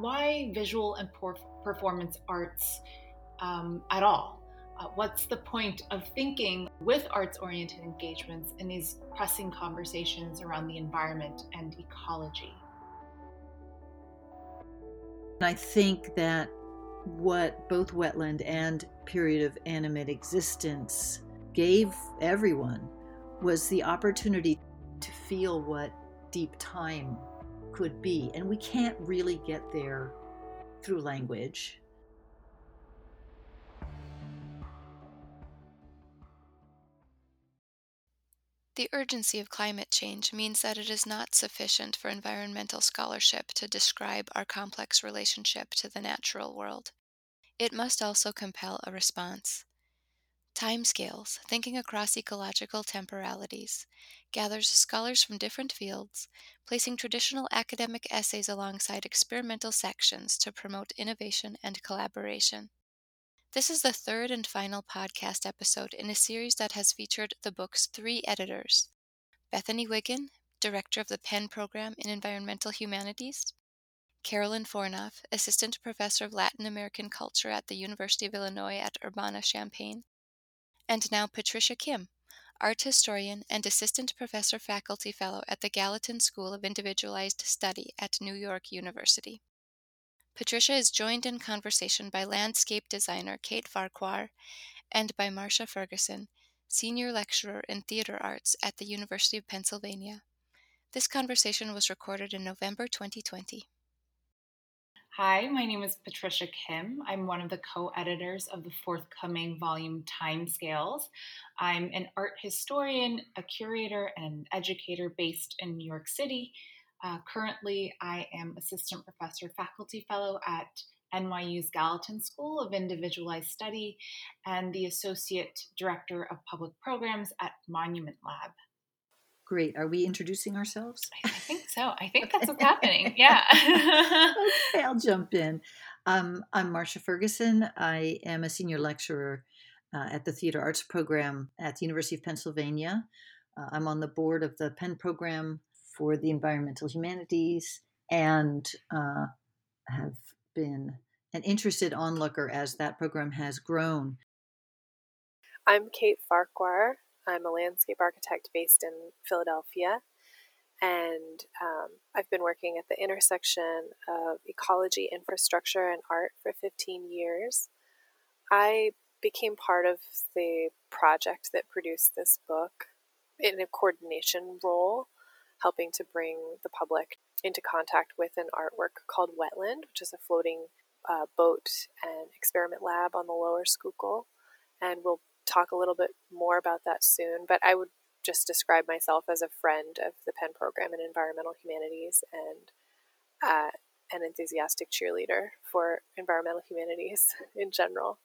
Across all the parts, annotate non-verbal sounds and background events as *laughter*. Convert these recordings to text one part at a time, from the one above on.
why visual and performance arts um, at all? Uh, what's the point of thinking with arts oriented engagements in these pressing conversations around the environment and ecology? I think that what both wetland and period of animate existence gave everyone was the opportunity to feel what deep time could be. And we can't really get there through language. The urgency of climate change means that it is not sufficient for environmental scholarship to describe our complex relationship to the natural world. It must also compel a response. Timescales, Thinking Across Ecological Temporalities, gathers scholars from different fields, placing traditional academic essays alongside experimental sections to promote innovation and collaboration. This is the third and final podcast episode in a series that has featured the book's three editors Bethany Wiggin, Director of the Penn Program in Environmental Humanities, Carolyn Fornoff, Assistant Professor of Latin American Culture at the University of Illinois at Urbana Champaign, and now Patricia Kim, Art Historian and Assistant Professor Faculty Fellow at the Gallatin School of Individualized Study at New York University. Patricia is joined in conversation by landscape designer Kate Farquhar and by Marcia Ferguson, senior lecturer in theater arts at the University of Pennsylvania. This conversation was recorded in November 2020. Hi, my name is Patricia Kim. I'm one of the co editors of the forthcoming volume Timescales. I'm an art historian, a curator, and an educator based in New York City. Uh, currently, I am assistant professor, faculty fellow at NYU's Gallatin School of Individualized Study and the associate director of public programs at Monument Lab. Great. Are we introducing ourselves? I think so. I think that's what's happening. *laughs* Yeah. okay, I'll *laughs* jump in. Um, I'm Marcia Ferguson. I am a senior lecturer uh, at the Theater Arts program at the University of Pennsylvania. Uh, I'm on the board of the Penn program for the environmental humanities and uh, have been an interested onlooker as that program has grown. I'm Kate Farquhar. I'm a landscape architect based in Philadelphia, and um, I've been working at the intersection of ecology, infrastructure, and art for 15 years. I became part of the project that produced this book in a coordination role helping to bring the public into contact with an artwork called Wetland, which is a floating uh, boat and experiment lab on the lower Schuylkill. And we'll talk a little bit more about that soon. But I would just describe myself as a friend of the Penn program in environmental humanities and uh, an enthusiastic cheerleader for environmental humanities *laughs* in general.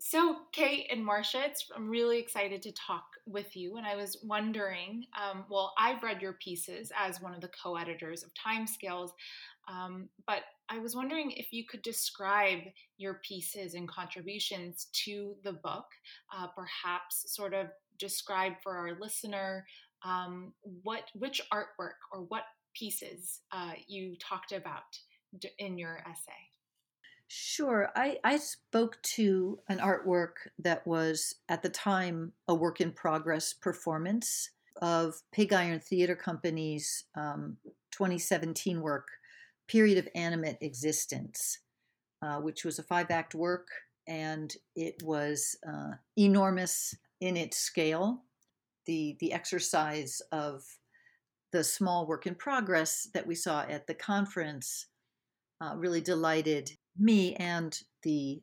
So, Kate and Marcia, I'm really excited to talk with you. And I was wondering um, well, I've read your pieces as one of the co editors of Timescales, um, but I was wondering if you could describe your pieces and contributions to the book, uh, perhaps sort of describe for our listener um, what which artwork or what pieces uh, you talked about in your essay. Sure. I, I spoke to an artwork that was at the time a work in progress performance of Pig Iron Theater Company's um, 2017 work, Period of Animate Existence, uh, which was a five act work and it was uh, enormous in its scale. The, the exercise of the small work in progress that we saw at the conference uh, really delighted me and the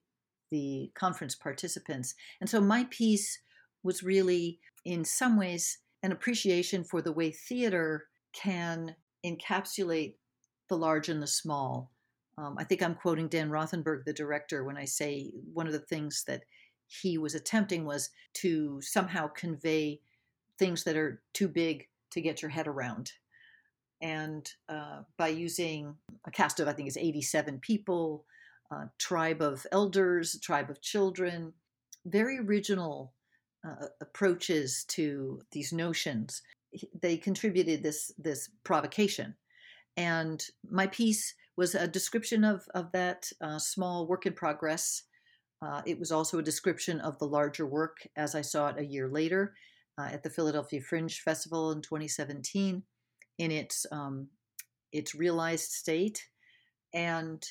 the conference participants. And so my piece was really, in some ways, an appreciation for the way theater can encapsulate the large and the small. Um, I think I'm quoting Dan Rothenberg, the director, when I say one of the things that he was attempting was to somehow convey things that are too big to get your head around. And uh, by using a cast of, I think, is 87 people, uh, tribe of elders, tribe of children, very original uh, approaches to these notions. They contributed this this provocation, and my piece was a description of, of that uh, small work in progress. Uh, it was also a description of the larger work as I saw it a year later uh, at the Philadelphia Fringe Festival in 2017 in its um, its realized state, and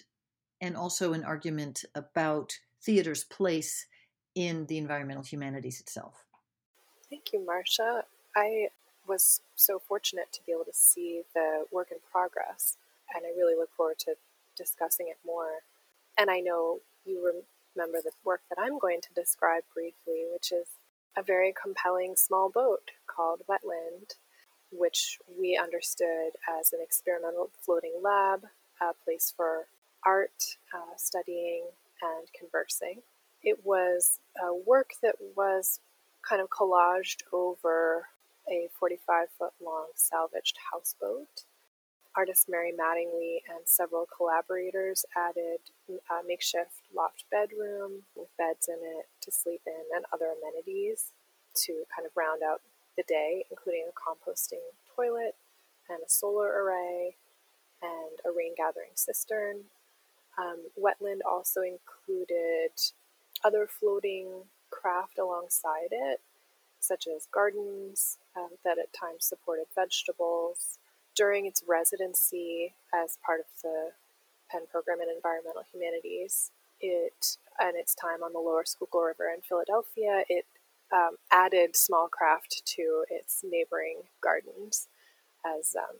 and also an argument about theater's place in the environmental humanities itself. Thank you, Marcia. I was so fortunate to be able to see the work in progress, and I really look forward to discussing it more. And I know you remember the work that I'm going to describe briefly, which is a very compelling small boat called Wetland, which we understood as an experimental floating lab, a place for art, uh, studying, and conversing. It was a work that was kind of collaged over a 45 foot long salvaged houseboat. Artist Mary Mattingly and several collaborators added a makeshift loft bedroom with beds in it to sleep in and other amenities to kind of round out the day, including a composting toilet and a solar array and a rain gathering cistern. Um, wetland also included other floating craft alongside it, such as gardens um, that at times supported vegetables. During its residency as part of the Penn Program in Environmental Humanities, it and its time on the Lower Schuylkill River in Philadelphia, it um, added small craft to its neighboring gardens as um,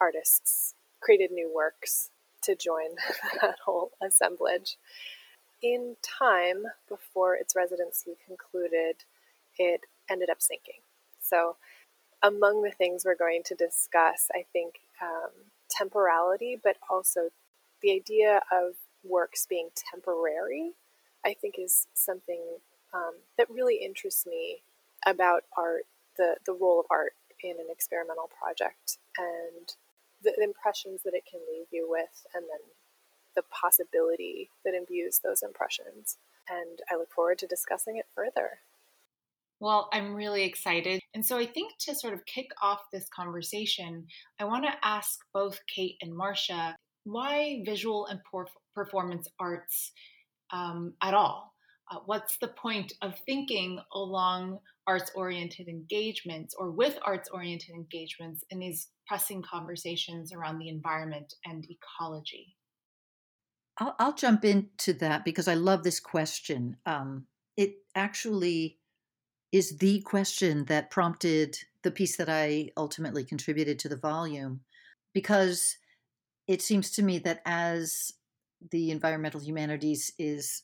artists created new works to join *laughs* that whole assemblage. In time, before its residency concluded, it ended up sinking. So, among the things we're going to discuss, I think um, temporality, but also the idea of works being temporary, I think is something um, that really interests me about art, the, the role of art in an experimental project, and the, impressions that it can leave you with, and then the possibility that imbues those impressions. And I look forward to discussing it further. Well, I'm really excited. And so I think to sort of kick off this conversation, I want to ask both Kate and Marcia why visual and performance arts um, at all? Uh, what's the point of thinking along arts oriented engagements or with arts oriented engagements in these pressing conversations around the environment and ecology? I'll, I'll jump into that because I love this question. Um, it actually is the question that prompted the piece that I ultimately contributed to the volume because it seems to me that as the environmental humanities is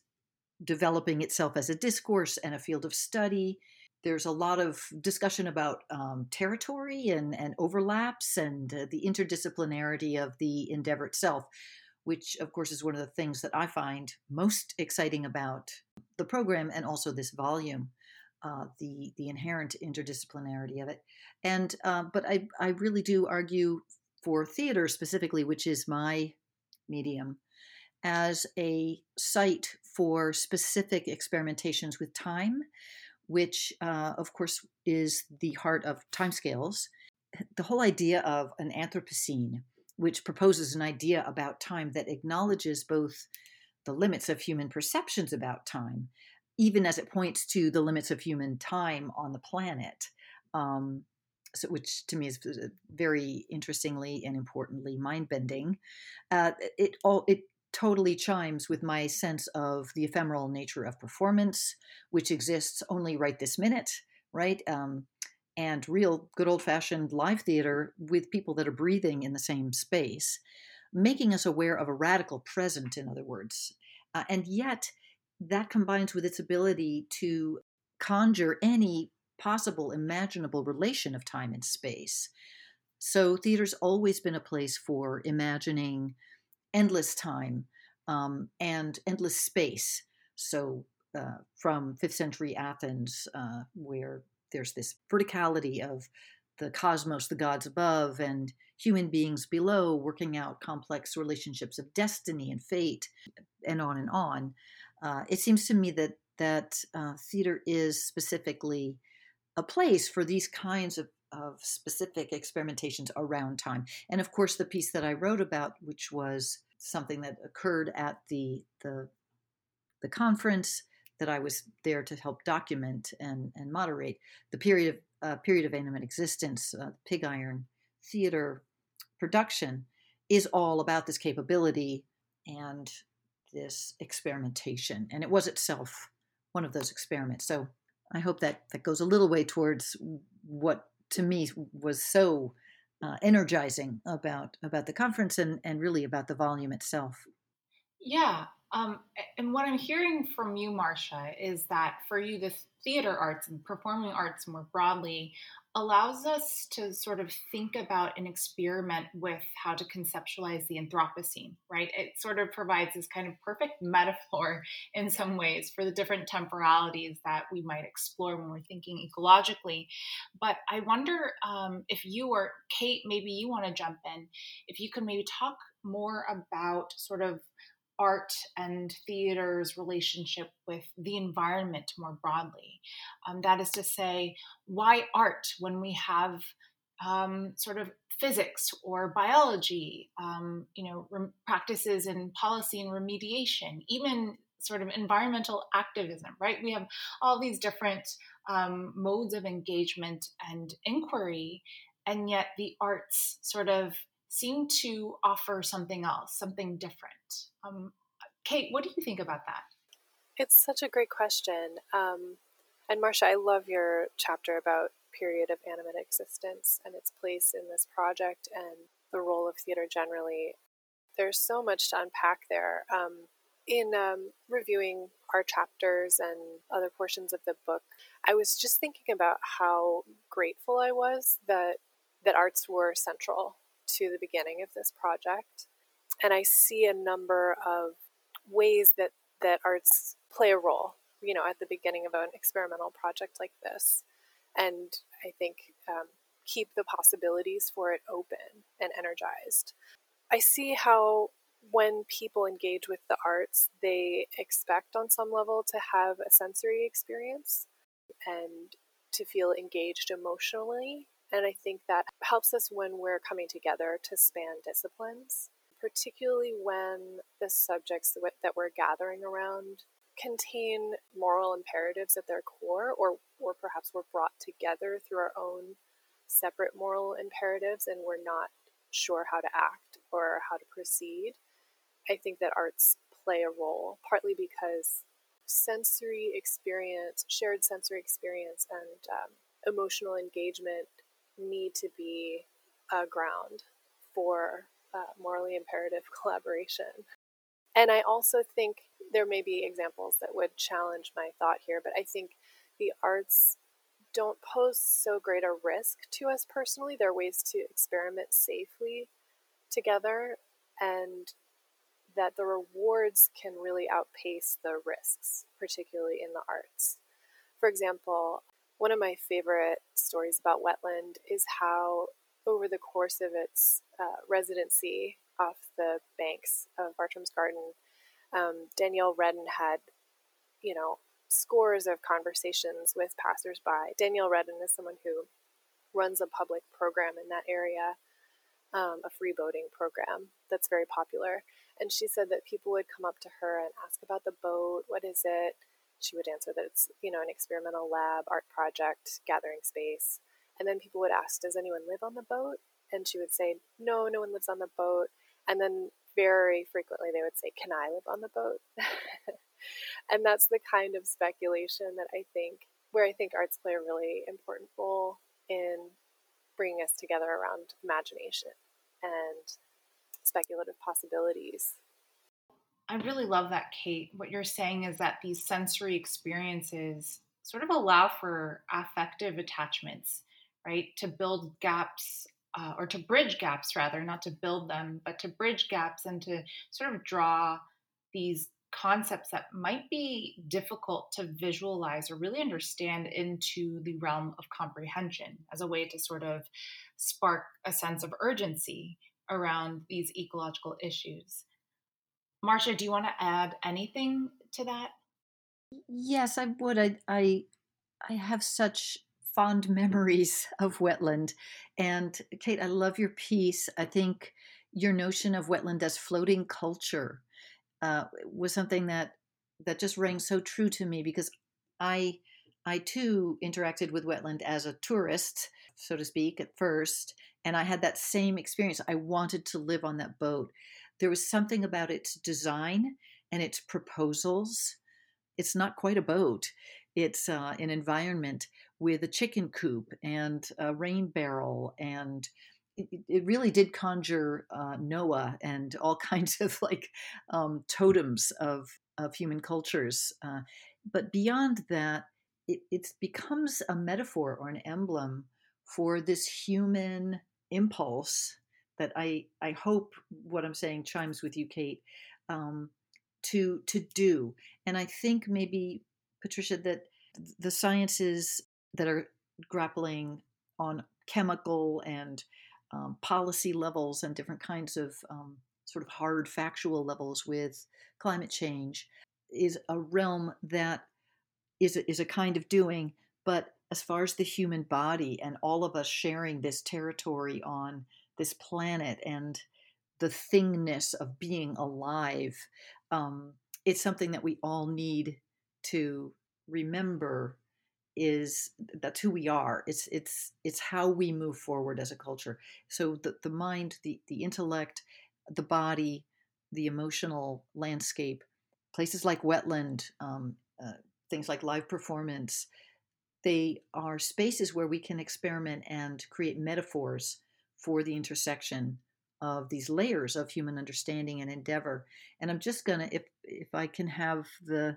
developing itself as a discourse and a field of study. There's a lot of discussion about um, territory and, and overlaps and uh, the interdisciplinarity of the endeavor itself, which, of course, is one of the things that I find most exciting about the program and also this volume. Uh, the the inherent interdisciplinarity of it, and uh, but I I really do argue for theater specifically, which is my medium, as a site for specific experimentations with time, which, uh, of course, is the heart of timescales. The whole idea of an Anthropocene, which proposes an idea about time that acknowledges both the limits of human perceptions about time, even as it points to the limits of human time on the planet. Um, so, which to me is very interestingly and importantly mind bending. Uh, it all it totally chimes with my sense of the ephemeral nature of performance, which exists only right this minute, right? Um, and real good old fashioned live theater with people that are breathing in the same space, making us aware of a radical present, in other words. Uh, and yet, that combines with its ability to conjure any possible imaginable relation of time and space. So, theater's always been a place for imagining endless time um, and endless space. So, uh, from fifth century Athens, uh, where there's this verticality of the cosmos, the gods above, and human beings below, working out complex relationships of destiny and fate, and on and on. Uh, it seems to me that that uh, theater is specifically a place for these kinds of of specific experimentations around time. And of course, the piece that I wrote about, which was something that occurred at the the, the conference that I was there to help document and, and moderate, the period of uh, period of animate existence, uh, pig iron theater production, is all about this capability and this experimentation. And it was itself one of those experiments. So I hope that that goes a little way towards what to me was so uh, energizing about about the conference and and really about the volume itself. Yeah, um, and what I'm hearing from you, Marcia, is that for you, the theater arts and performing arts more broadly allows us to sort of think about and experiment with how to conceptualize the Anthropocene, right? It sort of provides this kind of perfect *laughs* metaphor in some ways for the different temporalities that we might explore when we're thinking ecologically. But I wonder um, if you or Kate, maybe you want to jump in, if you could maybe talk more about sort of art and theater's relationship with the environment more broadly. Um, that is to say, why art when we have um, sort of physics or biology, um, you know, practices in policy and remediation, even sort of environmental activism, right? We have all these different um, modes of engagement and inquiry, and yet the arts sort of seem to offer something else, something different. Um, Kate, what do you think about that? It's such a great question. Um, and Marcia, I love your chapter about period of animate existence and its place in this project and the role of theater generally. There's so much to unpack there. Um, in um, reviewing our chapters and other portions of the book, I was just thinking about how grateful I was that that arts were central to the beginning of this project. And I see a number of ways that, that arts play a role, you know, at the beginning of an experimental project like this. And I think um, keep the possibilities for it open and energized. I see how when people engage with the arts, they expect on some level to have a sensory experience and to feel engaged emotionally and I think that helps us when we're coming together to span disciplines, particularly when the subjects that we're gathering around contain moral imperatives at their core, or, or perhaps we're brought together through our own separate moral imperatives and we're not sure how to act or how to proceed. I think that arts play a role, partly because sensory experience, shared sensory experience, and um, emotional engagement need to be a ground for uh, morally imperative *laughs* collaboration. And I also think there may be examples that would challenge my thought here, but I think the arts don't pose so great a risk to us personally. There are ways to experiment safely together, and that the rewards can really outpace the risks, particularly in the arts. For example, one of my favorite stories about Wetland is how, over the course of its uh, residency off the banks of Bartram's Garden, um, Danielle Redden had, you know, scores of conversations with passersby. Danielle Redden is someone who runs a public program in that area, um, a free boating program that's very popular. And she said that people would come up to her and ask about the boat. What is it? She would answer that it's you know an experimental lab art project gathering space. And then people would ask does anyone live on the boat? And she would say no no one lives on the boat. And then very frequently they would say can i live on the boat? *laughs* And that's the kind of speculation that i think where i think arts play a really important role in bringing us together around imagination and speculative possibilities I really love that, Kate. What you're saying is that these sensory experiences sort of allow for affective attachments, right? To build gaps uh, or to bridge gaps, rather, not to build them, but to bridge gaps and to sort of draw these concepts that might be difficult to visualize or really understand into the realm of comprehension as a way to sort of spark a sense of urgency around these ecological issues. Marcia, do you want to add anything to that? Yes, I would. I, I, I have such fond *laughs* memories of wetland. And Kate, I love your piece. I think your notion of wetland as floating culture uh, was something that that just rang so true to me because I I too interacted with wetland as a tourist, so to speak, at first, and I had that same experience. I wanted to live on that boat. There was something about its design and its proposals. It's not quite a boat. It's uh, an environment with a chicken coop and a rain barrel and it, really did conjure uh, Noah and all *laughs* kinds of like um, totems of of human cultures. Uh, but beyond that, it, it becomes a metaphor or an emblem for this human impulse that I I hope what I'm saying chimes with you, Kate, um, to to do. And I think maybe Patricia that the sciences that are grappling on chemical and um, policy levels and different kinds of um, sort of hard factual levels with climate change is a realm that is a, is a kind of doing but as far as the human body and all of us sharing this territory on this planet and the thingness of being alive um, it's something that we all need to remember is that's who we are. It's it's it's how we move forward as a culture. So the, the mind the the intellect the body the emotional landscape places like wetland um, uh, things like live performance they are spaces where we can experiment and create metaphors for the intersection of these layers of human understanding and endeavor and i'm just gonna if if i can have the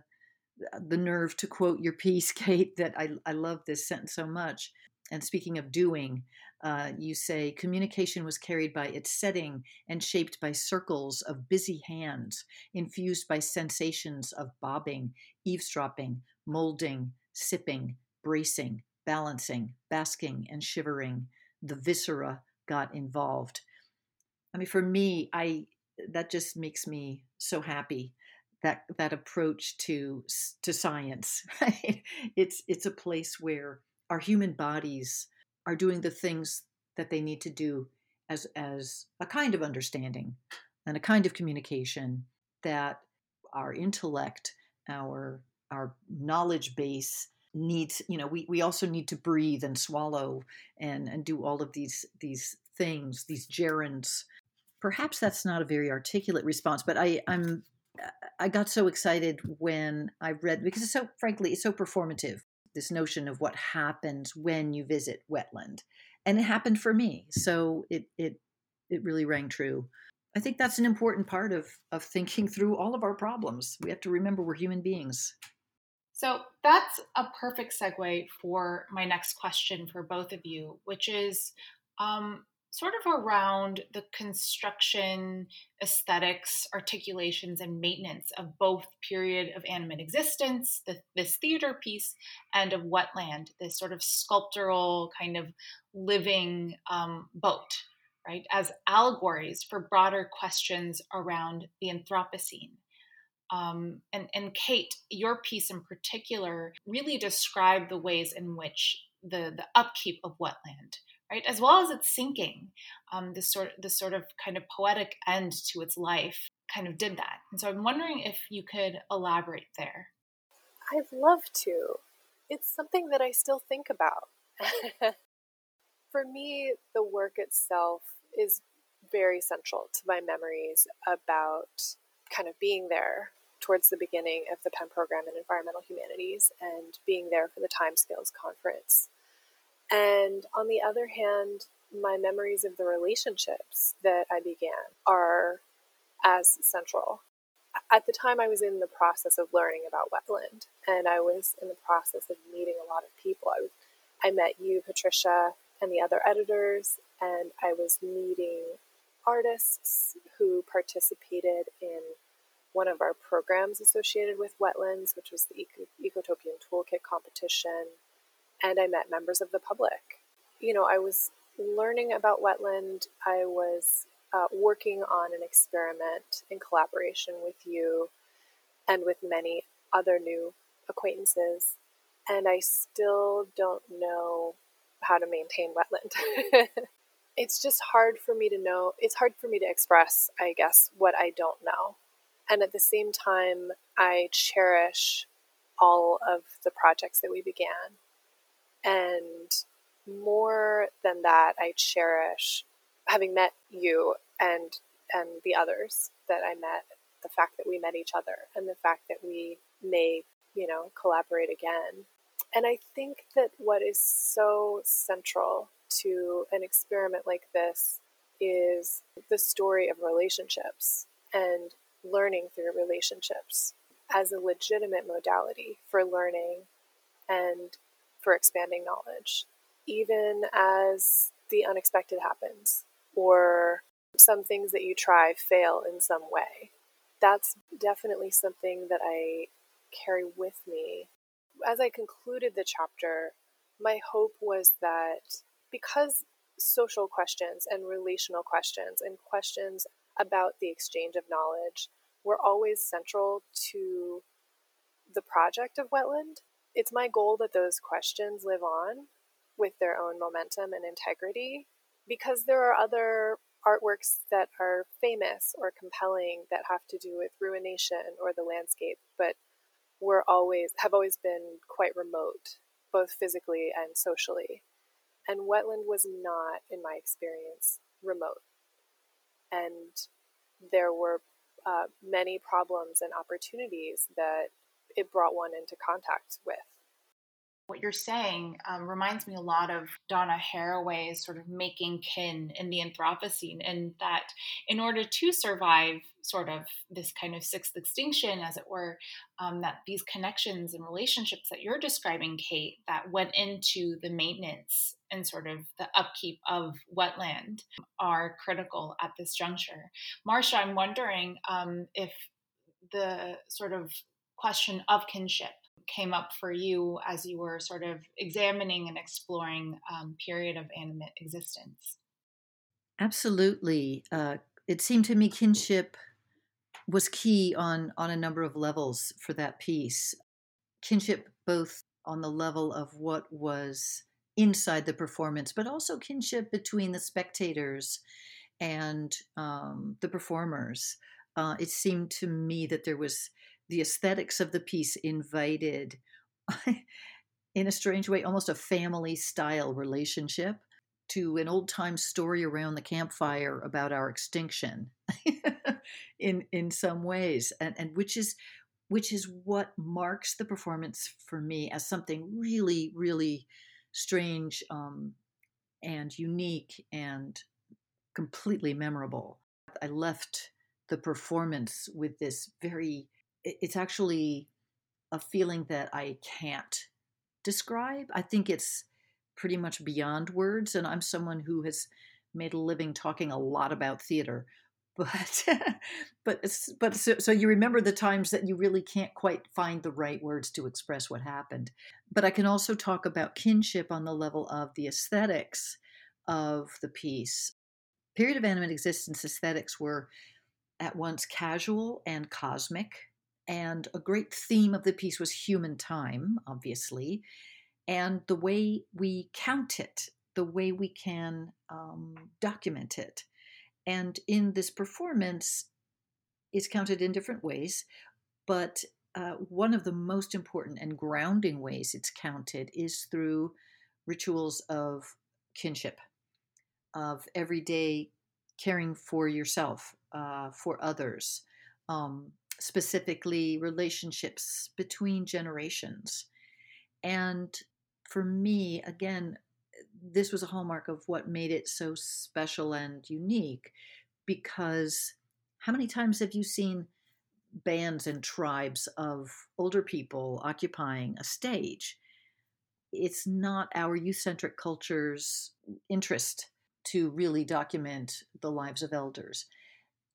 the nerve to quote your piece, *laughs* Kate, that I, I love this sentence so much. And speaking of doing, uh, you say communication was carried by its setting and shaped by circles of busy hands, infused by sensations of bobbing, eavesdropping, molding, sipping, bracing, balancing, basking, and shivering. The viscera got involved. I mean, for me, I that just makes me so happy that that approach to to science. *laughs* It's it's a place where our human bodies are doing the things that they need to do as as a kind of understanding and a kind of communication that our intellect, our our knowledge base needs you know we, we also need to breathe and swallow and and do all of these these things these gerunds. Perhaps that's not a very articulate response but i i'm uh, I got so excited when I read because it's so frankly it's so performative this notion of what happens when you visit wetland. And it happened for me so it it it really rang true. I think that's an important part of of thinking through all of our problems. We have to remember we're human beings so that's a perfect segue for my next question for both of you which is um, sort of around the construction, aesthetics, articulations, and maintenance of both period of animate existence, the, this theater piece, and of wetland, this sort of sculptural kind of living um, boat, right, as allegories for broader questions around the Anthropocene. Um, and, and Kate, your piece in particular really described the ways in which the, the upkeep of wetland right? As well as its sinking, um, this sort this sort of kind of poetic end to its life kind of did that. And so I'm wondering if you could elaborate there. I'd love to. It's something that I still think about. *laughs* For me, the work itself is very central to my memories about kind of being there towards the beginning of the Penn program in environmental humanities and being there for the Timescales conference and on the other hand, my memories of the relationships that I began are as central. At the time, I was in the process of learning about wetland, and I was in the process of meeting a lot of people. I, was, I met you, Patricia, and the other editors, and I was meeting artists who participated in one of our programs associated with wetlands, which was the Eco- Ecotopian Toolkit competition and I met members of the public. You know, I was learning about wetland. I was uh, working on an experiment in collaboration with you and with many other new acquaintances. and I still don't know how to maintain wetland. *laughs* it's just hard for me to know, it's hard for me to express, I guess, what I don't know. And at the same time, I cherish all of the projects that we began. And more than that, I cherish having met you and and the others that I met, the fact that we met each other and the fact that we may, you know, collaborate again. And I think that what is so central to an experiment like this is the story of relationships and learning through relationships as a legitimate modality for learning and for expanding knowledge, even as the unexpected happens or some things that you try fail in some way. That's definitely something that I carry with me. As I concluded the chapter, my hope was that because social questions and relational questions and questions about the exchange of knowledge were always central to the project of Wetland, it's my goal that those questions live on with their own momentum and integrity because there are other artworks that are famous or compelling that have to do with ruination or the landscape, but were always have always been quite remote, both physically and socially. And wetland was not, in my experience, remote. And there were uh, many problems and opportunities that it brought one into contact with. What you're saying um, reminds me a lot of Donna Haraway's sort of making kin in the Anthropocene, and that in order to survive sort of this kind of sixth extinction, as it were, um, that these connections and relationships that you're describing, Kate, that went into the maintenance and sort of the upkeep of wetland are critical at this juncture. Marcia, I'm wondering um, if the sort of question of kinship came up for you as you were sort of examining and exploring um, period of animate existence? Absolutely. Uh, it seemed to me kinship was key on on a number of levels for that piece. Kinship both on the level of what was inside the performance but also kinship between the spectators and um, the performers. Uh, it seemed to me that there was the aesthetics of the piece invited, *laughs* in a strange way, almost a family style relationship to an old time story around the campfire about our extinction *laughs* in in some ways and and which is which is what marks the performance for me as something really really strange um, and unique and completely memorable i left the performance with this very it's actually a feeling that I can't describe. I think it's pretty much beyond words, and I'm someone who has made a living talking a lot about theater. But *laughs* but but so, so you remember the times that you really can't quite find the right words to express what happened. But I can also talk about kinship on the level of the aesthetics of the piece. Period of animate existence aesthetics were at once casual and cosmic and a great theme of the piece was human time, obviously, and the way we count it, the way we can um, document it. And in this performance, it's counted in different ways, but uh, one of the most important and grounding ways it's counted is through rituals of kinship, of everyday caring for yourself, uh, for others, um, specifically relationships between generations. And for me, again, this was a hallmark of what made it so special and unique because how many times have you seen bands and tribes of older people occupying a stage? It's not our youth centric culture's interest to really document the lives of elders.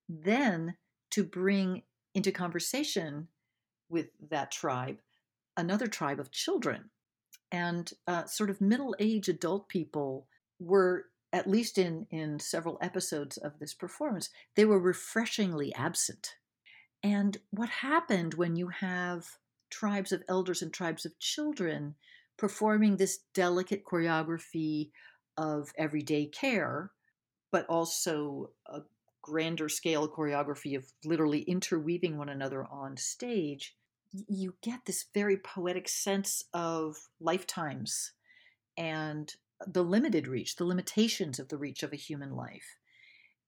Then to bring into conversation with that tribe, another tribe of children. And uh, sort of middle age adult people were, at least in, in several episodes of this performance, they were refreshingly absent. And what happened when you have tribes of elders and tribes of children performing this delicate choreography of everyday care, but also a grander scale choreography of literally interweaving one another on stage, you get this very poetic sense of lifetimes and the limited reach, the limitations of the reach of a human life,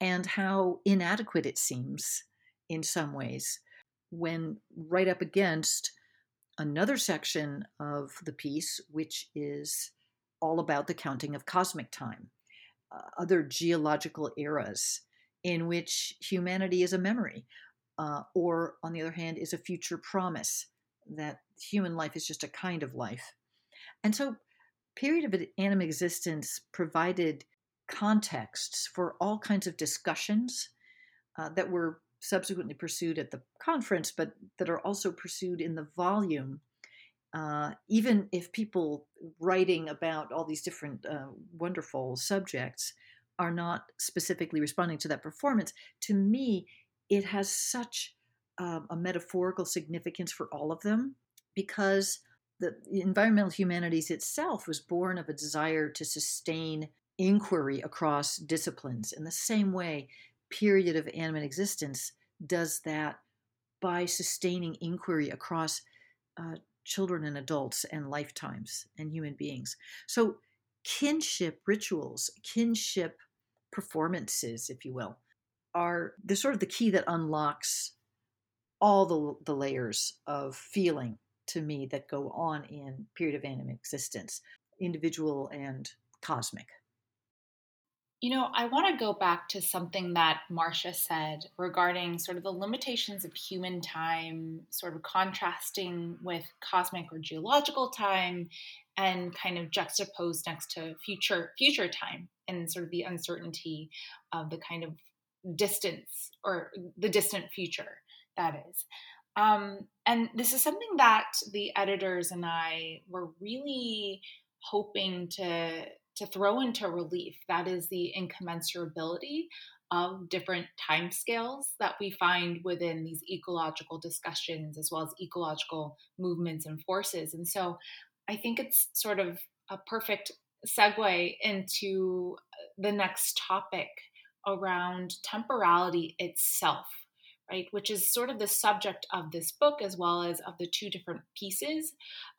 and how inadequate it seems in some ways when right up against another section of the piece, which is all about the counting of cosmic time, uh, other geological eras in which humanity is a memory, uh, or on the other hand, is a future promise that human life is just a kind of life. And so, period of animate existence provided contexts for all kinds of discussions uh, that were subsequently pursued at the conference, but that are also pursued in the volume. Uh, even if people writing about all these different uh, wonderful subjects are not specifically responding to that performance, to me, it has such um, a metaphorical significance for all of them because the environmental humanities itself was born of a desire to sustain inquiry across disciplines in the same way period of animate existence does that by sustaining inquiry across uh, children and adults and lifetimes and human beings. So, kinship rituals, kinship performances, if you will, are the sort of the key that unlocks all the, the layers of feeling to me that go on in period of animate existence, individual and cosmic. You know, I want to go back to something that Marcia said regarding sort of the limitations of human time, sort of contrasting with cosmic or geological time, and kind of juxtaposed next to future future time and sort of the uncertainty of the kind of distance or the distant future that is. Um, and this is something that the editors and I were really hoping to to throw into relief. That is the incommensurability of different timescales that we find within these ecological discussions as well as ecological movements and forces. And so I think it's sort of a perfect segue into the next topic around temporality itself, right? Which is sort of the subject of this book as well as of the two different pieces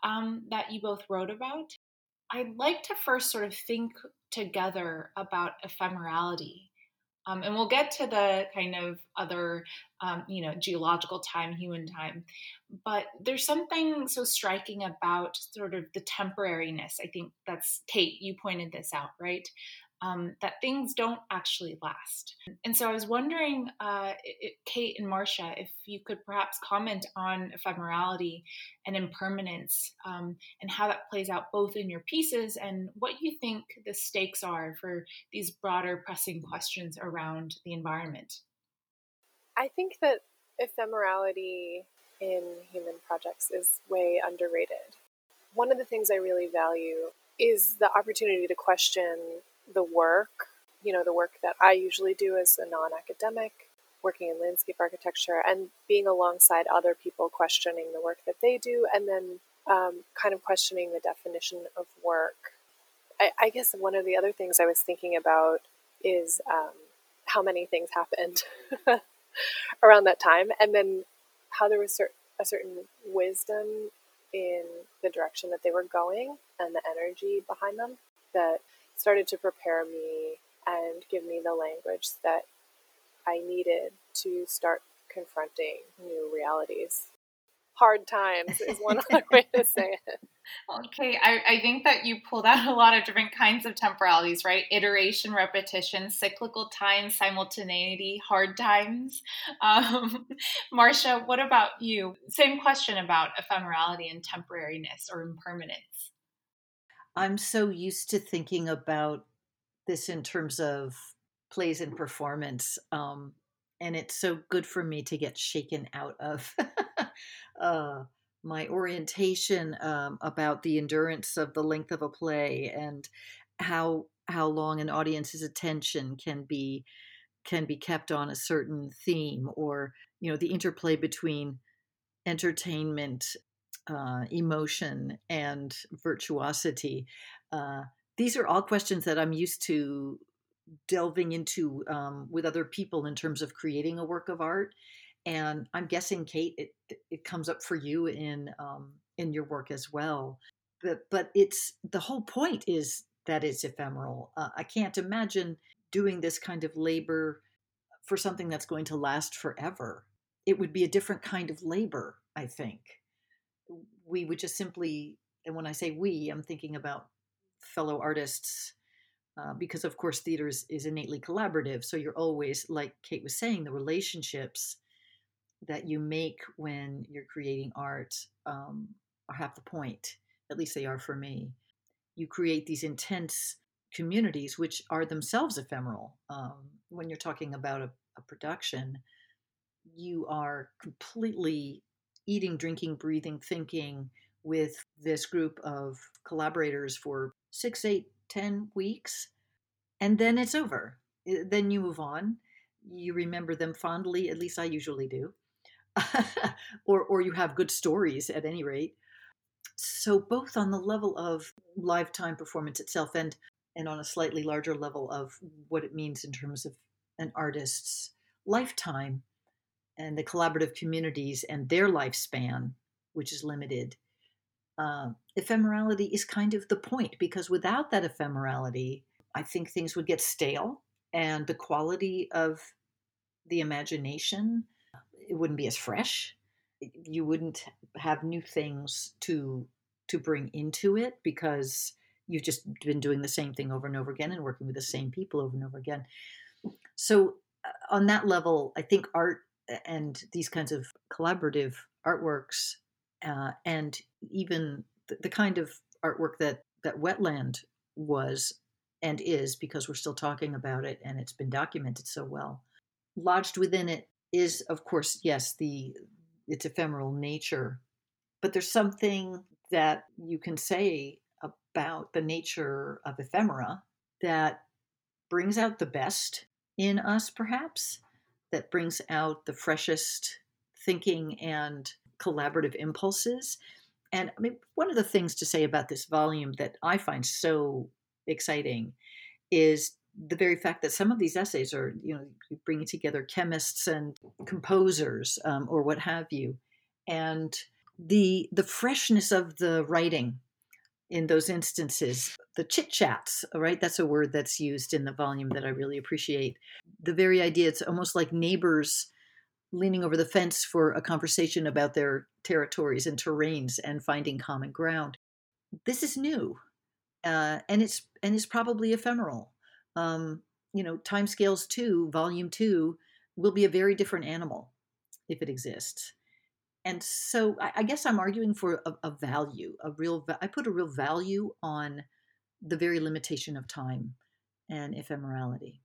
um, that you both wrote about. I'd like to first sort of think together about ephemerality. Um, and we'll get to the kind of other, um, you know, geological time, human time. But there's something so striking about sort of the temporariness. I think that's Kate, you pointed this out, right? Um, that things don't actually last. And so I was wondering, uh, it, Kate and Marcia, if you could perhaps comment on ephemerality and impermanence um, and how that plays out both in your pieces and what you think the stakes are for these broader pressing questions around the environment. I think that ephemerality in human projects is way underrated. One of the things I really value is the opportunity to question the work, you know, the work that I usually do as a non academic, working in landscape architecture, and being alongside other people questioning the work that they do, and then um, kind of questioning the definition of work. I, I, guess one of the other things I was thinking about is um, how many things happened *laughs* around that time, and then how there was a certain wisdom in the direction that they were going and the energy behind them that started to prepare me and give me the language that I needed to start confronting new realities. Hard times is one *laughs* other way to say it. Okay, I, I think that you pulled out a lot of different kinds of temporalities, right? Iteration, repetition, cyclical time, simultaneity, hard times. Um, *laughs* Marcia, what about you? Same question about ephemerality and temporariness or impermanence. I'm so used to thinking about this in terms of plays and performance. Um, and it's so good for me to get shaken out of *laughs* uh, my orientation um, about the endurance of the length of a play and how how long an audience's attention can be can be kept on a certain theme or you know the interplay between entertainment uh, emotion and virtuosity? Uh, these are all questions that I'm used to delving into um, with other people in terms of creating a work of art. And I'm guessing, Kate, it it comes up for you in um, in your work as well. But but it's the whole point is that it's ephemeral. Uh, I can't imagine doing this kind of labor for something that's going to last forever. It would be a different kind of labor, I think. We would just simply, and when I say we, I'm thinking about fellow artists uh, because of course theater is, is innately collaborative. So you're always like kate was saying the relationships that you make when you're creating art um, are half the point. At least they are for me. You create these intense communities which are themselves ephemeral. Um, when you're talking about a, a production you are completely eating drinking breathing thinking with this group of collaborators for six eight 10 weeks, and then it's over. Then you move on. You remember them fondly, at least I usually do. *laughs* or, or you have good stories at any rate. So, both on the level of lifetime performance itself and, and on a slightly larger level of what it means in terms of an artist's lifetime and the collaborative communities and their lifespan, which is limited, uh, ephemerality is kind of the point because without that ephemerality, I think things would get stale and the quality of the imagination it wouldn't be as fresh. You wouldn't have new things to to bring into it because you've just been doing the same thing over and over again and working with the same people over and over again. So uh, on that level, I think art and these kinds of collaborative artworks uh, and even the, the kind of artwork that that wetland was and is because we're still talking about it and it's been documented so well lodged within it is of course yes the its ephemeral nature but there's something that you can say about the nature of ephemera that brings out the best in us perhaps that brings out the freshest thinking and collaborative impulses. And I mean, one of the things to say about this volume that I find so exciting is the very fact that some of these essays are, you know, bringing together chemists and composers um, or what have you, and the the freshness of the writing in those instances, the chit chats, right? That's a word that's used in the volume that I really appreciate. The very idea, it's almost like neighbors leaning over the fence for a conversation about their territories and terrains and finding common ground. This is new, uh, and it's and it's probably ephemeral. Um, you know, timescales two, volume two, will be a very different animal if it exists. And so, I, I guess I'm arguing for a, a value, a real. I put a real value on the very limitation of time and ephemerality.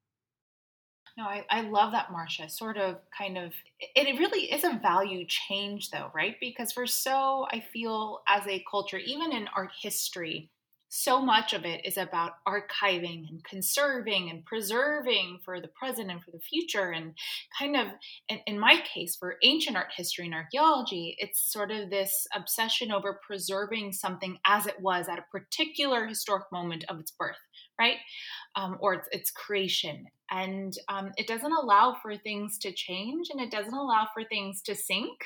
No, I, I love that, Marcia. Sort of, kind of, it, it really is a value change, though, right? Because we're so, I feel, as a culture, even in art history, so much of it is about archiving and conserving and preserving for the present and for the future. And kind of, in, my case, for ancient art history and archaeology, it's sort of this obsession over preserving something as it was at a particular historic moment of its birth, right? Um, or its, its creation and um, it doesn't allow for things to change and it doesn't allow for things to sink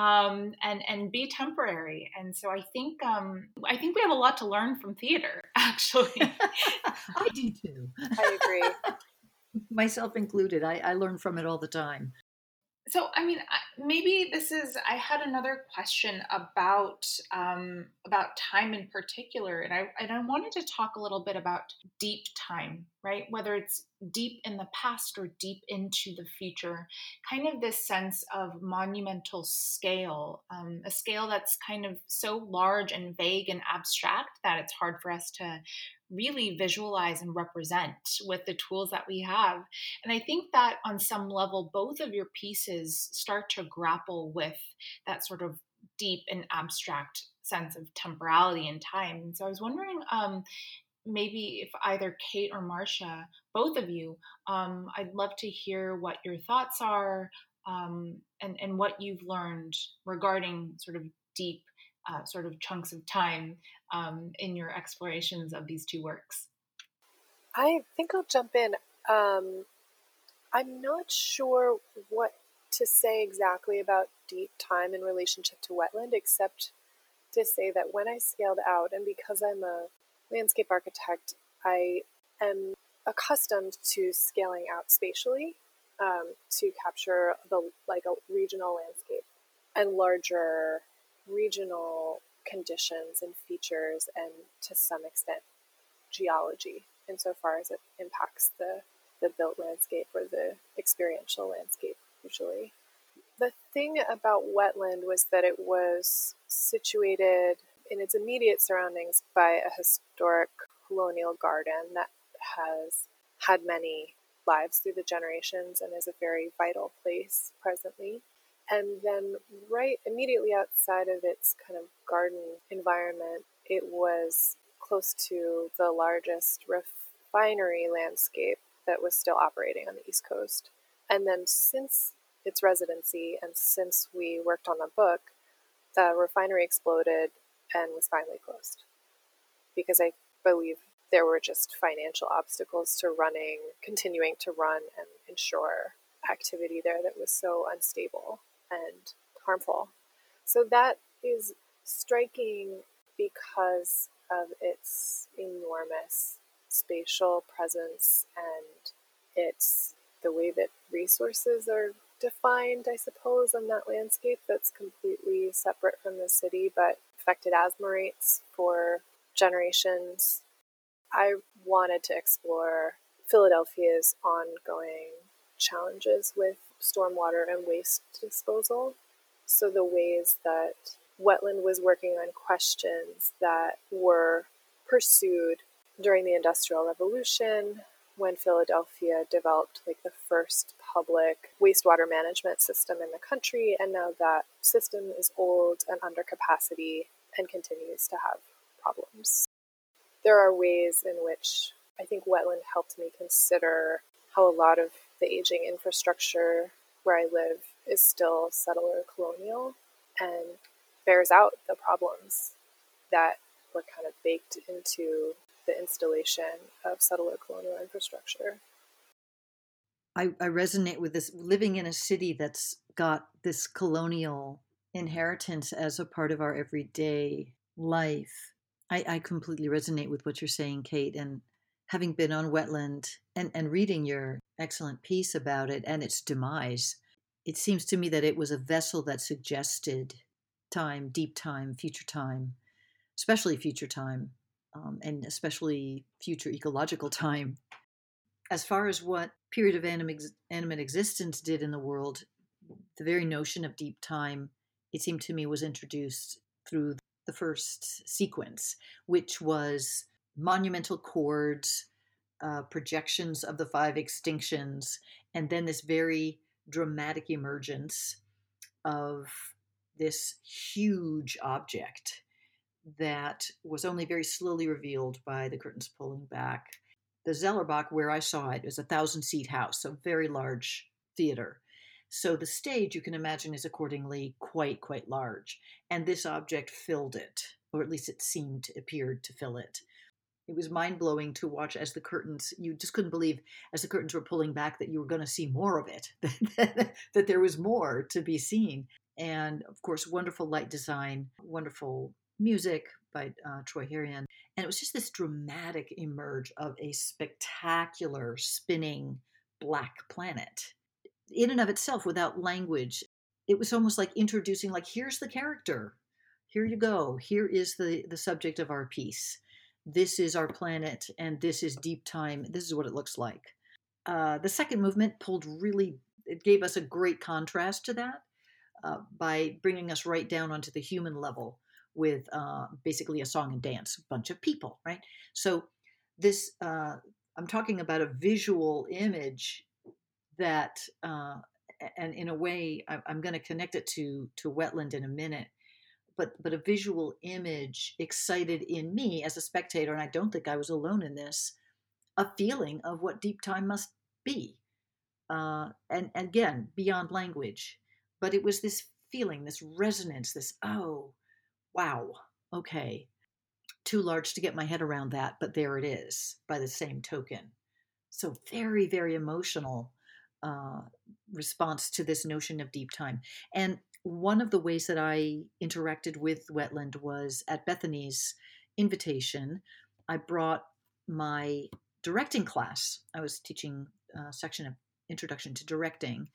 um, and and be temporary. And so i think um, i think we have a lot to learn from theater *laughs* actually. I do too. I agree. *laughs* Myself included. I, I learn from it all the time so i mean maybe this is i had another question about um, about time in particular and i and i wanted to talk a little bit about deep time right? Whether it's deep in the past or deep into the future kind of this sense of monumental scale um, a scale that's kind of so large and vague and abstract that it's hard for us to really visualize and represent with the tools that we have. And I think that on some level, both of your pieces start to grapple with that sort of deep and abstract sense of temporality and time. And so I was wondering, um, maybe if either Kate or Marcia, both of you, um, I'd love to hear what your thoughts are um, and, and what you've learned regarding sort of deep uh, sort of chunks of time um, in your explorations of these two works? I think I'll jump in. Um, I'm not sure what to say exactly about deep time in relationship to wetland, except to say that when I scaled out, and because I'm a landscape architect, I am accustomed to scaling out spatially um, to capture the like a regional landscape and larger regional conditions and features, and to some extent geology, insofar as it impacts the the built landscape or the experiential landscape usually. The thing about wetland was that it was situated in its immediate surroundings by a historic colonial garden that has had many lives through the generations and is a very vital place presently. And then, right immediately outside of its kind of garden environment, it was close to the largest refinery landscape that was still operating on the East Coast. And then, since its residency and since we worked on the book, the refinery exploded and was finally closed because I believe there were just financial obstacles to running, continuing to run and ensure activity there that was so unstable and harmful. So that is striking because of its enormous spatial presence and it's the way that resources are defined, I suppose, on that landscape that's completely separate from the city but affected asthma rates for generations. I wanted to explore Philadelphia's ongoing challenges with stormwater and waste disposal. So, the ways that Wetland was working on questions that were pursued during the Industrial Revolution, when Philadelphia developed like the first public wastewater management system in the country, and now that system is old and under capacity and continues to have problems. There are ways in which I think wetland helped me consider how a lot of the aging infrastructure where I live is still settler colonial and bears out the problems that were kind of baked into the installation of settler colonial infrastructure. I, I resonate with this living in a city that's got this colonial inheritance as a part of our everyday life. I, I completely resonate with what you're saying, Kate. And having been on wetland and, and reading your excellent piece about it and its demise, it seems to me that it was a vessel that suggested time, deep time, future time, especially future time, um, and especially future ecological *laughs* time. As far as what period of anim- animate existence did in the world, the very notion of deep time, it seemed to me, was introduced through the first sequence, which was monumental chords, uh, projections of the five extinctions, and then this very dramatic emergence of this huge object that was only very slowly revealed by the curtains pulling back. The Zellerbach, where I saw it, is a thousand seat house, a very large theater. So the stage, you can imagine, is accordingly quite, quite large. And this object filled it, or at least it seemed, appeared to fill it. It was mind blowing to watch as the curtains, you just couldn't believe as the curtains were pulling back that you were going to see more of it, *laughs* that there was more to be seen. And of course, wonderful light design, wonderful music by uh, Troy Herion. And it was just this dramatic emerge of a spectacular spinning black planet. In and of itself, without language, it was almost like introducing, like, here's the character. Here you go. Here is the, the subject of our piece. This is our planet, and this is deep time. This is what it looks like. Uh, the second movement pulled really, it gave us a great contrast to that uh, by bringing us right down onto the human level with uh, basically a song and dance bunch of people, right? So this uh, I'm talking about a visual image that, uh, and in a way, I'm going to connect it to to wetland in a minute. But, but a visual image excited in me as a spectator, and I don't think I was alone in this, a feeling of what deep time must be. Uh, and, and again, beyond language. But it was this feeling, this resonance, this, oh, wow, okay, too large to get my head around that, but there it is by the same token. So, very, very emotional uh, response to this notion of deep time. And one of the ways that I interacted with Wetland was at Bethany's invitation. I brought my directing class. I was teaching a section of introduction to directing,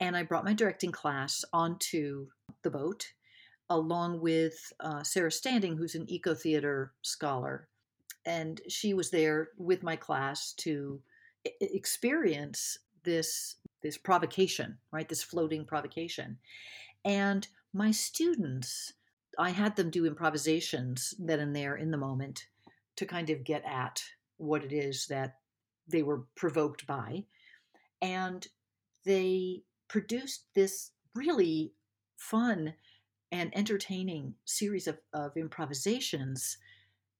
and I brought my directing class onto the boat along with uh, Sarah Standing, who's an eco theater scholar. And she was there with my class to I- experience this this provocation, right? This floating provocation. And my students, I had them do improvisations then and there in the moment to kind of get at what it is that they were provoked by. And they produced this really fun and entertaining series of, of improvisations,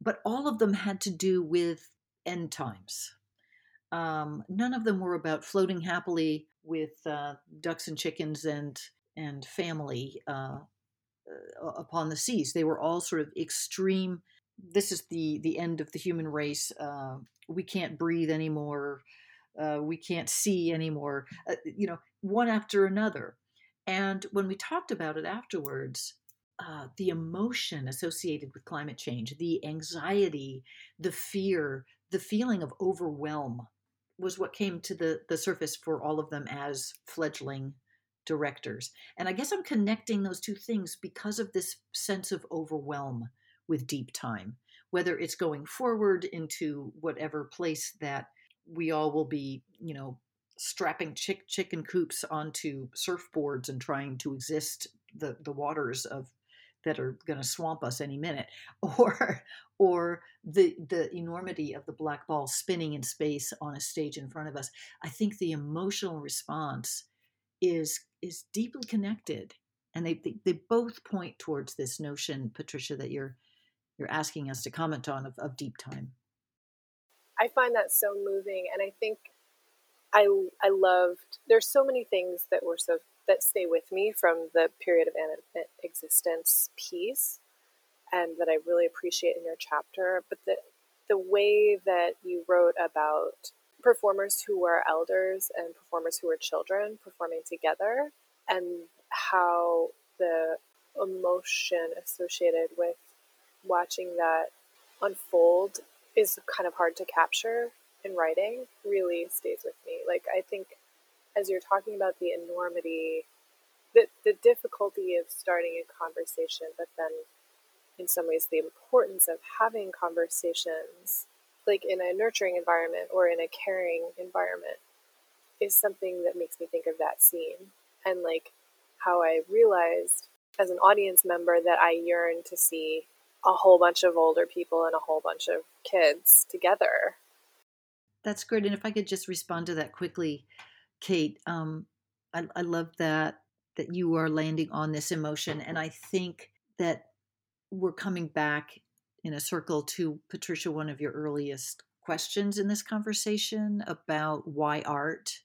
but all of them had to do with end times. Um, none of them were about floating happily with uh, ducks and chickens and and family uh, uh, upon the seas. They were all sort of extreme. This is the the end of the human race. Uh, we can't breathe anymore. Uh, we can't see anymore. Uh, you know, one after another. And when we talked about it afterwards, uh, the emotion associated with climate change, the anxiety, the fear, the feeling of overwhelm was what came to the, the surface for all of them as fledgling directors. And I guess I'm connecting those two things because of this sense of overwhelm with deep time, whether it's going forward into whatever place that we all will be, you know, strapping chick, chicken coops onto surfboards and trying to exist the, the waters of that are going to swamp us any minute *laughs* or or the the enormity of the black ball spinning in space on a stage in front of us i think the emotional response is is deeply connected and they they, they both point towards this notion patricia that you're you're asking us to comment on of, of deep time i find that so moving and i think I I loved. There's so many things that were so that stay with me from the period of existence piece, and that I really appreciate in your chapter. But the the way that you wrote about performers who were elders and performers who were children performing together, and how the emotion associated with watching that unfold is kind of hard to capture in writing really stays with me. Like I think as you're talking about the enormity, the the difficulty of starting a conversation, but then in some ways the importance of having conversations like in a nurturing environment or in a caring environment is something that makes me think of that scene and like how I realized as an audience member that I yearn to see a whole bunch of older people and a whole bunch of kids together that's great. And if I could just respond to that quickly, Kate, um, I, I love that that you are landing on this emotion, and I think that we're coming back in a circle to Patricia, one of your earliest questions in this conversation about why art.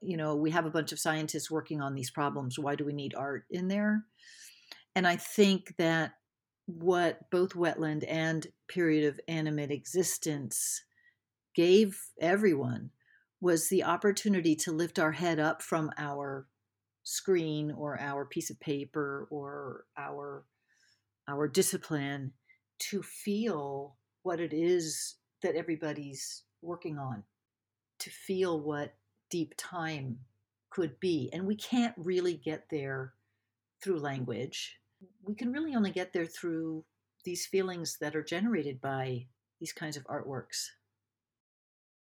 You know, we have a bunch of scientists working on these problems. Why do we need art in there? And I think that what both wetland and period of animate existence gave everyone was the opportunity to lift our head up from our screen or our piece of paper or our our discipline to feel what it is that everybody's working on to feel what deep time could be and we can't really get there through language. We can really only get there through these feelings that are generated by these kinds of artworks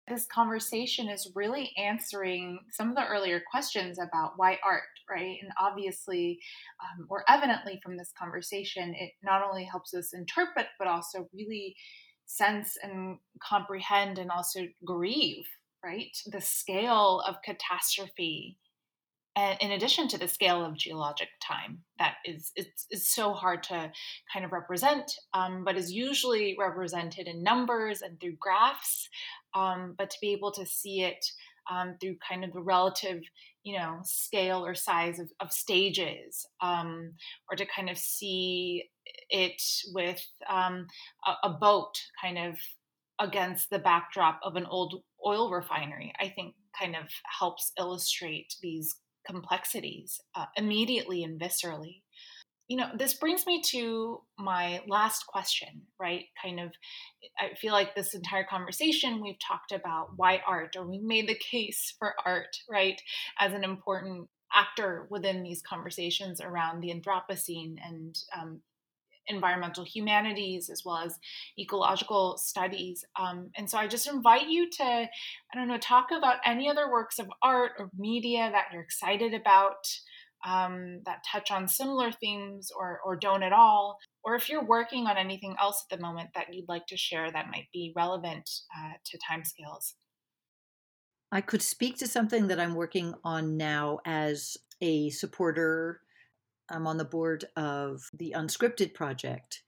this conversation is really answering some of the earlier questions about why art, right? And obviously, um, or evidently from this conversation, it not only helps us interpret, but also really sense and comprehend and also grieve, right? The scale of catastrophe. And in addition to the scale of geologic time, that is it's, it's so hard to kind of represent, um, but is usually represented in numbers and through graphs um, but to be able to see it um, through kind of the relative you know scale or size of, of stages um, or to kind of see it with um, a, a, boat kind of against the backdrop of an old oil refinery i think kind of helps illustrate these complexities uh, immediately and viscerally you know, this brings me to my last question, right? Kind of, I feel like this entire conversation we've talked about why art, or we made the case for art, right, as an important actor within these conversations around the Anthropocene and um, environmental humanities as well as ecological studies. Um, and so I just invite you to, I don't know, talk about any other works of art or media that you're excited about um, that touch on similar themes or, or don't at all, or if you're working on anything else at the moment that you'd like to share that might be relevant uh, to timescales. I could speak to something that I'm working on now as a supporter. I'm on the board of the Unscripted Project,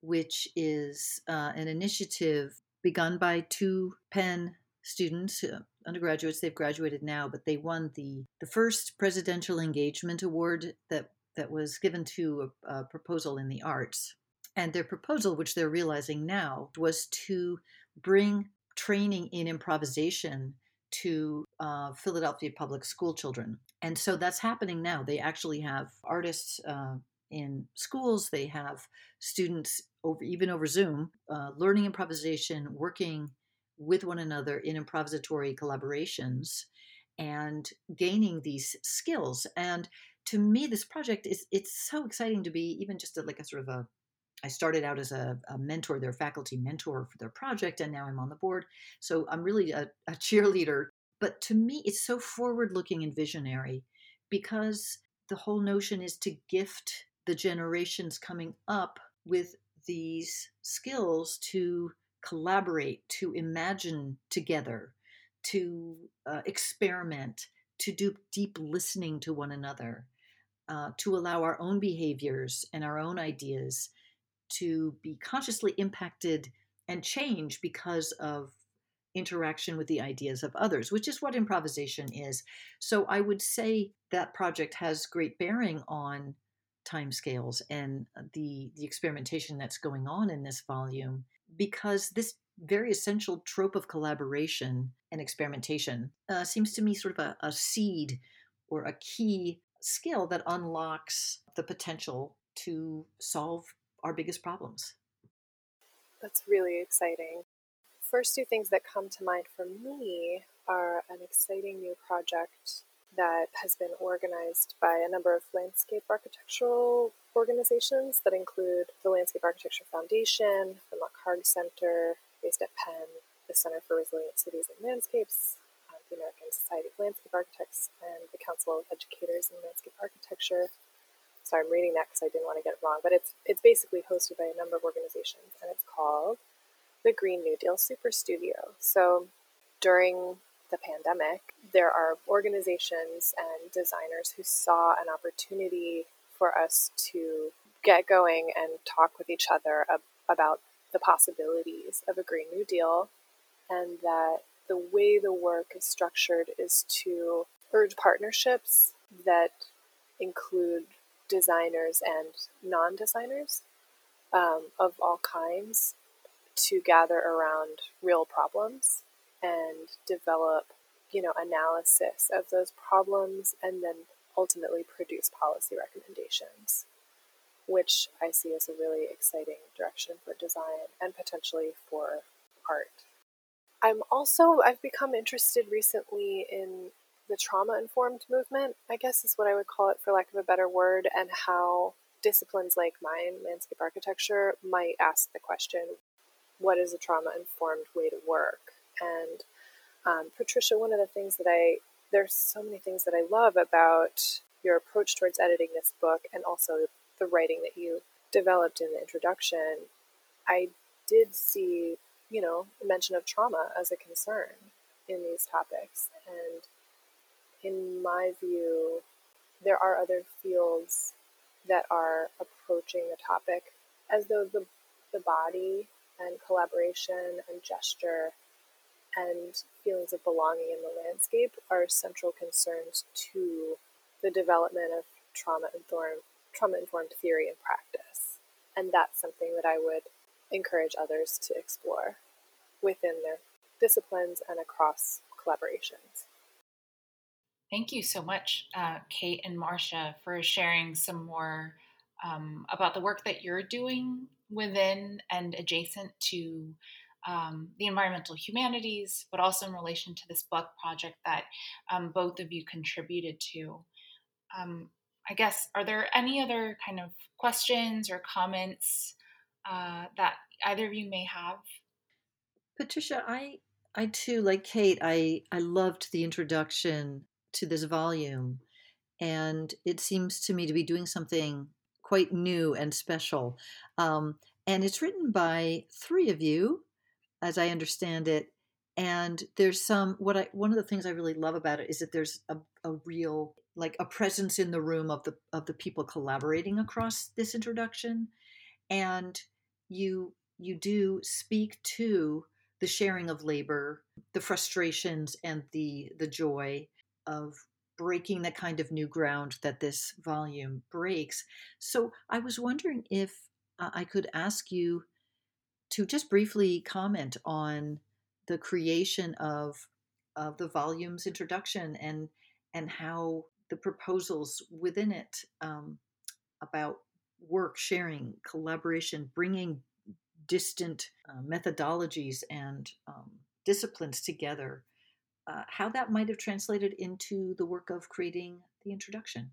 which is uh, an initiative begun by two Penn students, uh, undergraduates. They've graduated now, but they won the the first presidential engagement award that that was given to a, a proposal in the arts. And their proposal, which they're realizing now, was to bring training in improvisation to uh, Philadelphia public school children. And so that's happening now. They actually have artists uh, in schools, they have students over even over Zoom uh, learning improvisation, working with one another in improvisatory collaborations and gaining these skills. And to me, this project is it's so exciting to be even just a, like a sort of a I started out as a, a, mentor, their faculty mentor for their project, and now I'm on the board. So I'm really a, a *laughs* cheerleader. But to me, it's so forward looking and visionary because the whole notion is to gift the generations coming up with these skills to collaborate, to imagine together, to uh, experiment, to do deep listening to one another, uh, to allow our own behaviors and our own ideas to be consciously impacted and change because of interaction with the ideas of others, which is what improvisation is. So I would say that project has great bearing on timescales and the the experimentation that's going on in this volume because this very essential trope of collaboration and experimentation uh, seems to me sort of a, a seed or a key skill that unlocks the potential to solve our biggest problems. That's really exciting. First two things that come to mind for me are an exciting new project that has been organized by a number of landscape architectural organizations that include the Landscape Architecture Foundation, the McHarg Center, based at Penn, the Center for Resilient Cities and Landscapes, uh, the American Society of Landscape Architects, and the Council of Educators in Landscape Architecture. Sorry, I'm reading that because I didn't want to get it wrong, but it's it's basically hosted by a number of organizations, and it's called the Green New Deal Super Studio. So during the pandemic, there are organizations and designers who saw an opportunity for us to get going and talk with each other ab- about the possibilities of a Green New Deal, and that the way the work is structured is to urge partnerships that include designers and non designers um, of all kinds to gather around real problems and develop, you know, analysis of those problems and then ultimately produce policy recommendations, which I see as a really exciting direction for design and potentially for art. I'm also, I've become interested recently in the trauma informed movement, I guess is what I would call it for lack of a better word, and how disciplines like mine, landscape architecture, might ask the question what is a trauma informed way to work? And um, Patricia, one of the things that I, there's so many things that I love about your approach towards editing this book and also the writing that you developed in the introduction. I did see, you know, mention of trauma as a concern in these topics. And in my view, there are other fields that are approaching the topic as though the, the body and collaboration and gesture and feelings of belonging in the landscape are central concerns to the development of trauma informed trauma informed theory and practice. And that's something that I would encourage others to explore within their disciplines and across collaborations. Thank you so much, uh, Kate and Marcia, for sharing some more um, about the work that you're doing within and adjacent to um, the environmental humanities, but also in relation to this book project that um, both of you contributed to. Um, I guess, are there any other kind of questions or comments uh, that either of you may have? Patricia, I I too, like Kate, I I loved the introduction to this volume, and it seems to me to be doing something quite new and special. Um, and it's written by three of you, as I understand it. And there's some what I one of the things I really love about it is that there's a, a real like a presence in the room of the of the people collaborating across this introduction, and you you do speak to the sharing of labor, the frustrations and the the joy of breaking the kind of new ground that this volume breaks. So I was wondering if uh, I could ask you to just briefly comment on the creation of of the volume's introduction and and how the proposals within it um, about work sharing collaboration bringing distant uh, methodologies and um, disciplines together uh, how that might have translated into the work of creating the introduction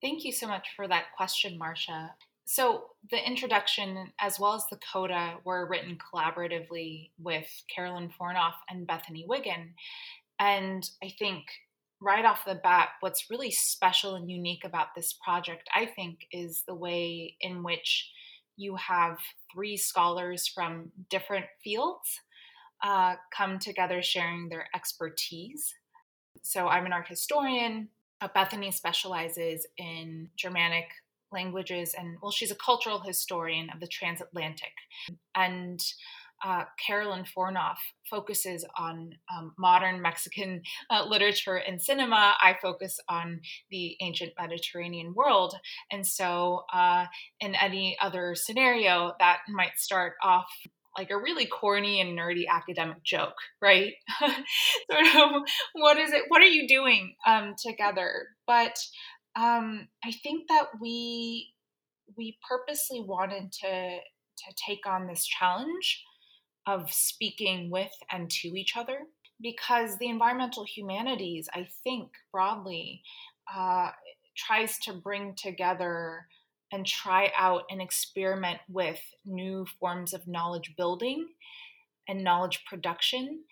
thank you so much for that question marcia so the introduction as well as the coda were written collaboratively with Carolyn Fornoff and Bethany Wiggin. And I think right off the bat, what's really special and unique about this project, I think, is the way in which you have three scholars from different fields uh, come together sharing their expertise. So I'm an art historian. Uh, Bethany specializes in Germanic languages and well she's a cultural historian of the transatlantic and uh, Carolyn Fornoff focuses on um, modern Mexican uh, literature and cinema. I focus on the ancient Mediterranean world. And so, uh, in any other scenario, that might start off like a really corny and nerdy academic joke, right? *laughs* sort of, what is it? What are you doing um, together? But um, I think that we we purposely wanted to to take on this challenge of speaking with and to each other because the environmental humanities, I think broadly, uh, tries to bring together and try out and experiment with new forms of knowledge building and knowledge production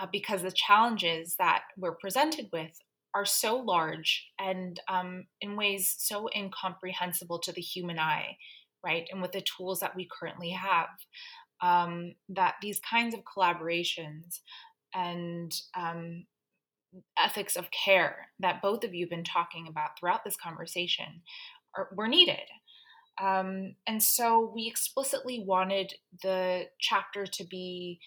uh, because the challenges that we're presented with are so large and um, in ways so incomprehensible to the human eye, right? And with the tools that we currently have, um, that these kinds of collaborations and um, ethics of care that both of you have been talking about throughout this conversation are, were needed. Um, and so we explicitly wanted the chapter to be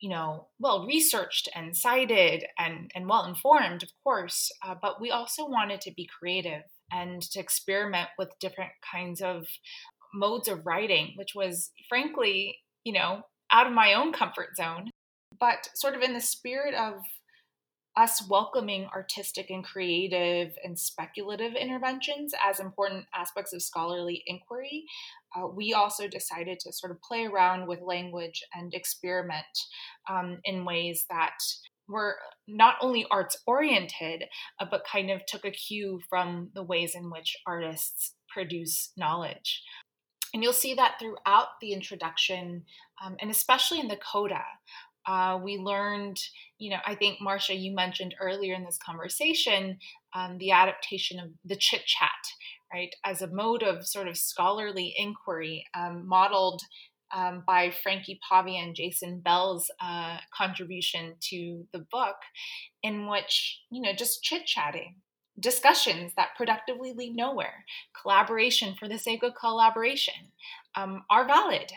you know, well researched and cited and, and well informed, of course, uh, but we also wanted to be creative and to experiment with different kinds of modes of writing, which was frankly, you know, out of my own comfort zone. But sort of in the spirit of us welcoming artistic and creative and speculative interventions as important aspects of scholarly inquiry, uh, we also decided to sort of play around with language and experiment um, in ways that were not only arts oriented, uh, but kind of took a cue from the ways in which artists produce knowledge. And you'll see that throughout the introduction, um, and especially in the coda. Uh, we learned, you know, I think, Marcia, you mentioned earlier in this conversation um, the adaptation of the chit chat, right, as a mode of sort of scholarly inquiry um, modeled um, by Frankie Pavia and Jason Bell's uh, contribution to the book, in which, you know, just chit chatting, discussions that productively lead nowhere, collaboration for the sake of collaboration um, are valid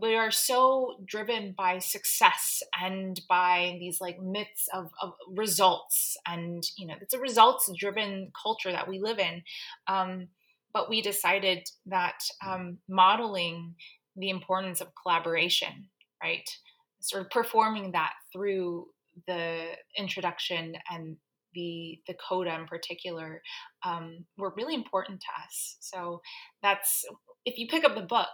we are so driven by success and by these like myths of, of results and you know it's a results driven culture that we live in um, but we decided that um, modeling the importance of collaboration right sort of performing that through the introduction and the the coda in particular um, were really important to us. So that's if you pick up the book,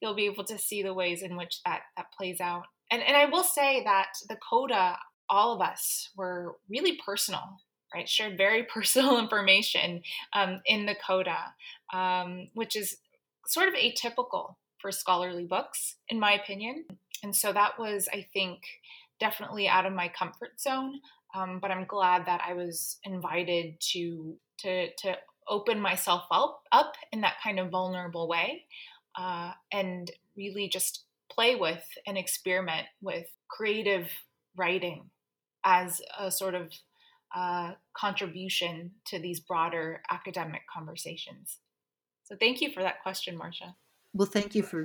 you'll be able to see the ways in which that that plays out. And and I will say that the coda, all of us were really personal. Right, shared very *laughs* personal information um, in the coda, um, which is sort of atypical for scholarly books, in my opinion. And so that was, I think, definitely out of my comfort zone. Um, but I'm glad that I was invited to to to open myself up up in that kind of vulnerable way, uh, and really just play with and experiment with creative writing as a sort of uh, contribution to these broader academic conversations. So thank you for that question, Marcia. Well, thank you for.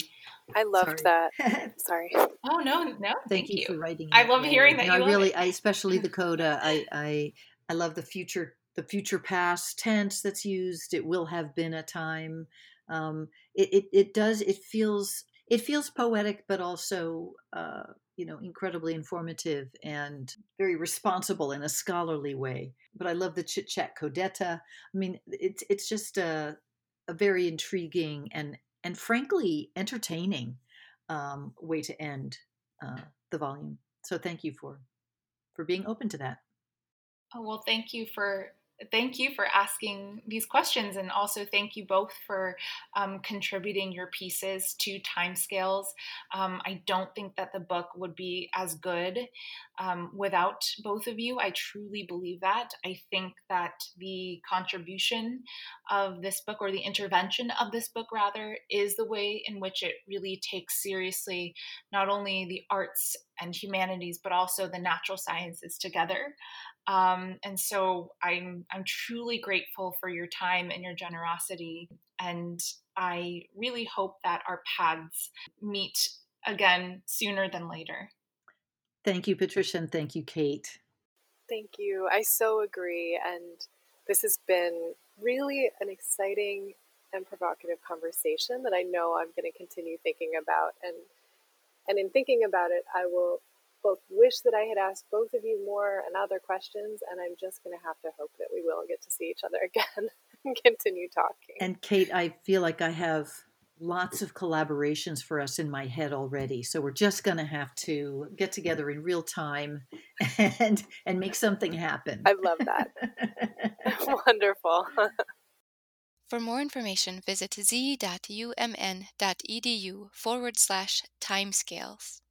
I loved sorry. that. *laughs* Sorry. Oh no, no. Thank, thank you. you. for writing. I love way. hearing that. No, I really, it. I especially the coda. I, *laughs* I, I love the future, the future past tense that's used. It will have been a time. Um, it, it, it does. It feels, it feels poetic, but also, uh, you know, incredibly informative and very responsible in a scholarly way. But I love the chit chat codetta. I mean, it's, it's just a, a very intriguing and and frankly entertaining um, way to end uh, the volume. So thank you for for being open to that. Oh, well, thank you for thank you for asking these questions and also thank you both for um, contributing your pieces to timescales. Um, i don't think that the book would be as good um, without both of you. I truly believe that. I think that the contribution of this book or the intervention of this book rather is the way in which it really takes seriously not only the arts and humanities but also the natural sciences together um, and so I'm I'm truly grateful for your time and your generosity, and I really hope that our paths meet again sooner than later. Thank you, Patricia, and thank you, Kate. Thank you. I so agree, and this has been really an exciting and provocative conversation that I know I'm going to continue thinking about and and in thinking about it, I will both wish that I had asked both of you more and other questions, and I'm just going to have to hope that we will get to see each other *laughs* again and continue talking. And Kate, I feel like I have lots of collaborations for us in my head already. So we're just going to have to get together in real time *laughs* and and make something happen. I love that. *laughs* Wonderful. For more information, visit z.umn.edu forward slash timescales.